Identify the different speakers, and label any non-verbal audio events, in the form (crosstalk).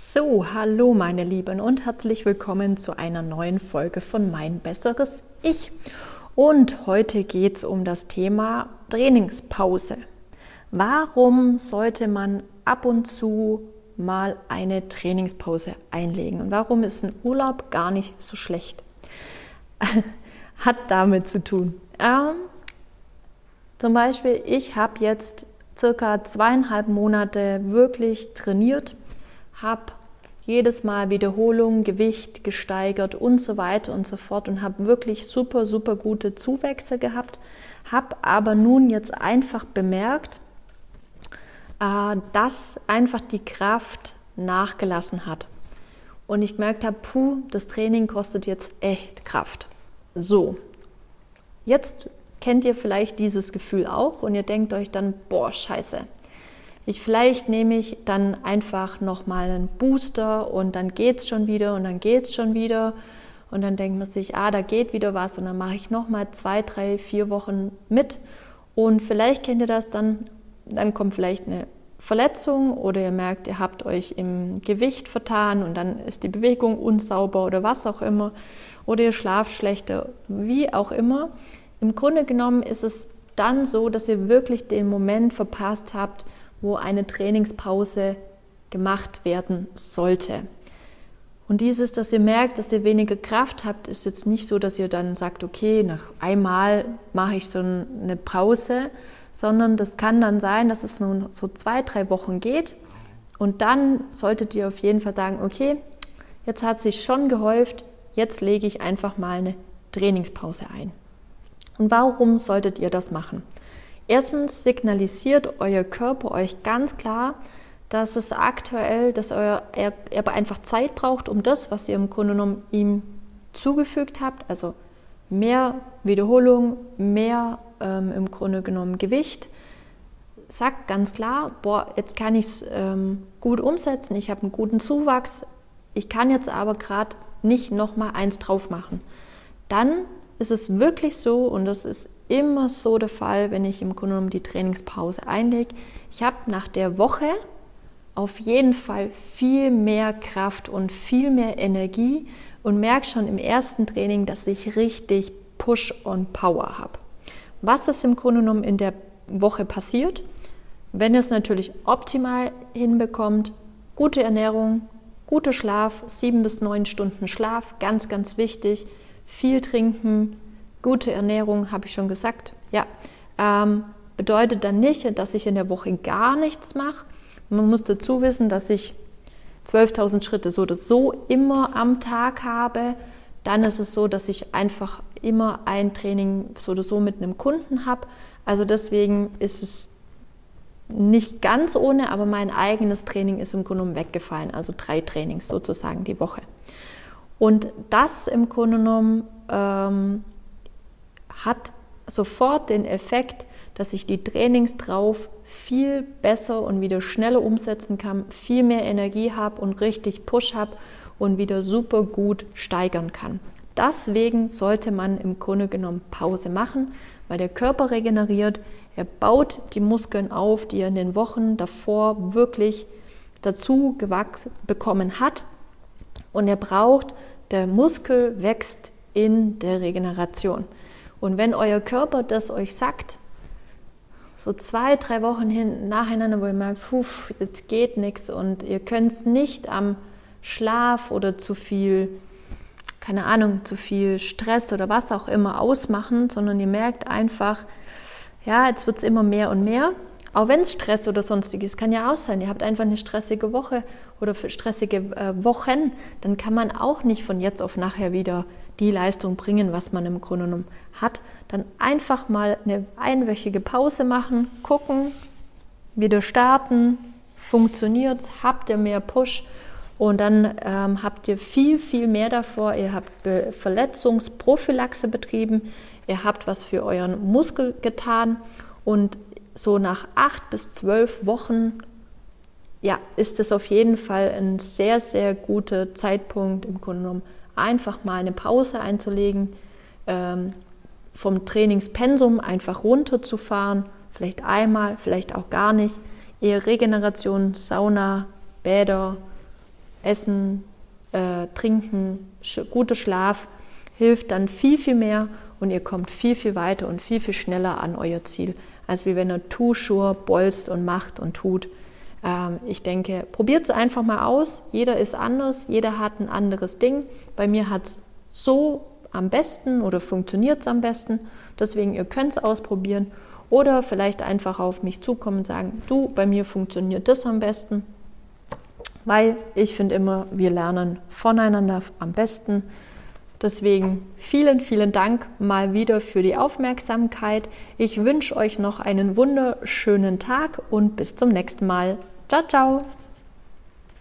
Speaker 1: So, hallo meine Lieben und herzlich willkommen zu einer neuen Folge von Mein besseres Ich. Und heute geht es um das Thema Trainingspause. Warum sollte man ab und zu mal eine Trainingspause einlegen? Und warum ist ein Urlaub gar nicht so schlecht? (laughs) Hat damit zu tun. Ähm, zum Beispiel, ich habe jetzt circa zweieinhalb Monate wirklich trainiert habe jedes Mal Wiederholung, Gewicht gesteigert und so weiter und so fort und habe wirklich super, super gute Zuwächse gehabt, habe aber nun jetzt einfach bemerkt, äh, dass einfach die Kraft nachgelassen hat. Und ich gemerkt habe, puh, das Training kostet jetzt echt Kraft. So, jetzt kennt ihr vielleicht dieses Gefühl auch und ihr denkt euch dann, boah, scheiße, ich vielleicht nehme ich dann einfach nochmal einen Booster und dann geht es schon wieder und dann geht es schon wieder. Und dann denkt man sich, ah, da geht wieder was und dann mache ich nochmal zwei, drei, vier Wochen mit. Und vielleicht kennt ihr das dann, dann kommt vielleicht eine Verletzung oder ihr merkt, ihr habt euch im Gewicht vertan und dann ist die Bewegung unsauber oder was auch immer. Oder ihr schlaft schlechter, wie auch immer. Im Grunde genommen ist es dann so, dass ihr wirklich den Moment verpasst habt, wo eine Trainingspause gemacht werden sollte. Und dieses, dass ihr merkt, dass ihr weniger Kraft habt, ist jetzt nicht so, dass ihr dann sagt, okay, nach einmal mache ich so eine Pause, sondern das kann dann sein, dass es nun so zwei, drei Wochen geht. Und dann solltet ihr auf jeden Fall sagen, okay, jetzt hat sich schon gehäuft, jetzt lege ich einfach mal eine Trainingspause ein. Und warum solltet ihr das machen? Erstens signalisiert euer Körper euch ganz klar, dass es aktuell, dass euer, er, er einfach Zeit braucht, um das, was ihr im Grunde genommen ihm zugefügt habt, also mehr Wiederholung, mehr ähm, im Grunde genommen Gewicht, sagt ganz klar, boah, jetzt kann ich es ähm, gut umsetzen, ich habe einen guten Zuwachs, ich kann jetzt aber gerade nicht nochmal eins drauf machen. Dann ist es wirklich so, und das ist immer so der Fall, wenn ich im Grunde genommen die Trainingspause einlege. Ich habe nach der Woche auf jeden Fall viel mehr Kraft und viel mehr Energie und merke schon im ersten Training, dass ich richtig Push und Power habe. Was ist im Grunde genommen in der Woche passiert? Wenn ihr es natürlich optimal hinbekommt, gute Ernährung, guter Schlaf, sieben bis neun Stunden Schlaf, ganz, ganz wichtig, viel trinken, Gute Ernährung, habe ich schon gesagt. Ja, ähm, bedeutet dann nicht, dass ich in der Woche gar nichts mache. Man muss dazu wissen, dass ich 12.000 Schritte so oder so immer am Tag habe. Dann ist es so, dass ich einfach immer ein Training so oder so mit einem Kunden habe. Also deswegen ist es nicht ganz ohne, aber mein eigenes Training ist im Grunde genommen weggefallen. Also drei Trainings sozusagen die Woche. Und das im Grunde genommen ähm, hat sofort den Effekt, dass ich die Trainings drauf viel besser und wieder schneller umsetzen kann, viel mehr Energie habe und richtig Push habe und wieder super gut steigern kann. Deswegen sollte man im Grunde genommen Pause machen, weil der Körper regeneriert, er baut die Muskeln auf, die er in den Wochen davor wirklich dazu gewachsen bekommen hat und er braucht, der Muskel wächst in der Regeneration. Und wenn euer Körper das euch sagt, so zwei, drei Wochen hin, nacheinander, wo ihr merkt, puh, jetzt geht nichts und ihr könnt es nicht am Schlaf oder zu viel, keine Ahnung, zu viel Stress oder was auch immer ausmachen, sondern ihr merkt einfach, ja, jetzt wird es immer mehr und mehr. Auch wenn es Stress oder sonstiges kann ja auch sein. Ihr habt einfach eine stressige Woche oder stressige äh, Wochen, dann kann man auch nicht von jetzt auf nachher wieder die Leistung bringen, was man im Grunde genommen hat, dann einfach mal eine einwöchige Pause machen, gucken, wieder starten, funktioniert es, habt ihr mehr Push und dann ähm, habt ihr viel, viel mehr davor. Ihr habt Verletzungsprophylaxe betrieben, ihr habt was für euren Muskel getan und so nach acht bis zwölf Wochen ja, ist es auf jeden Fall ein sehr, sehr guter Zeitpunkt im Grunde genommen, einfach mal eine Pause einzulegen, ähm, vom Trainingspensum einfach runterzufahren, vielleicht einmal, vielleicht auch gar nicht, eher Regeneration, Sauna, Bäder, Essen, äh, Trinken, sch guter Schlaf hilft dann viel, viel mehr und ihr kommt viel, viel weiter und viel, viel schneller an euer Ziel, als wie wenn ihr Tuschur bolzt und macht und tut. Ähm, ich denke, probiert es einfach mal aus. Jeder ist anders, jeder hat ein anderes Ding. Bei mir hat es so am besten oder funktioniert es am besten. Deswegen, ihr könnt es ausprobieren oder vielleicht einfach auf mich zukommen und sagen, du, bei mir funktioniert das am besten. Weil ich finde immer, wir lernen voneinander am besten. Deswegen vielen, vielen Dank mal wieder für die Aufmerksamkeit. Ich wünsche euch noch einen wunderschönen Tag und bis zum nächsten Mal. Ciao, ciao!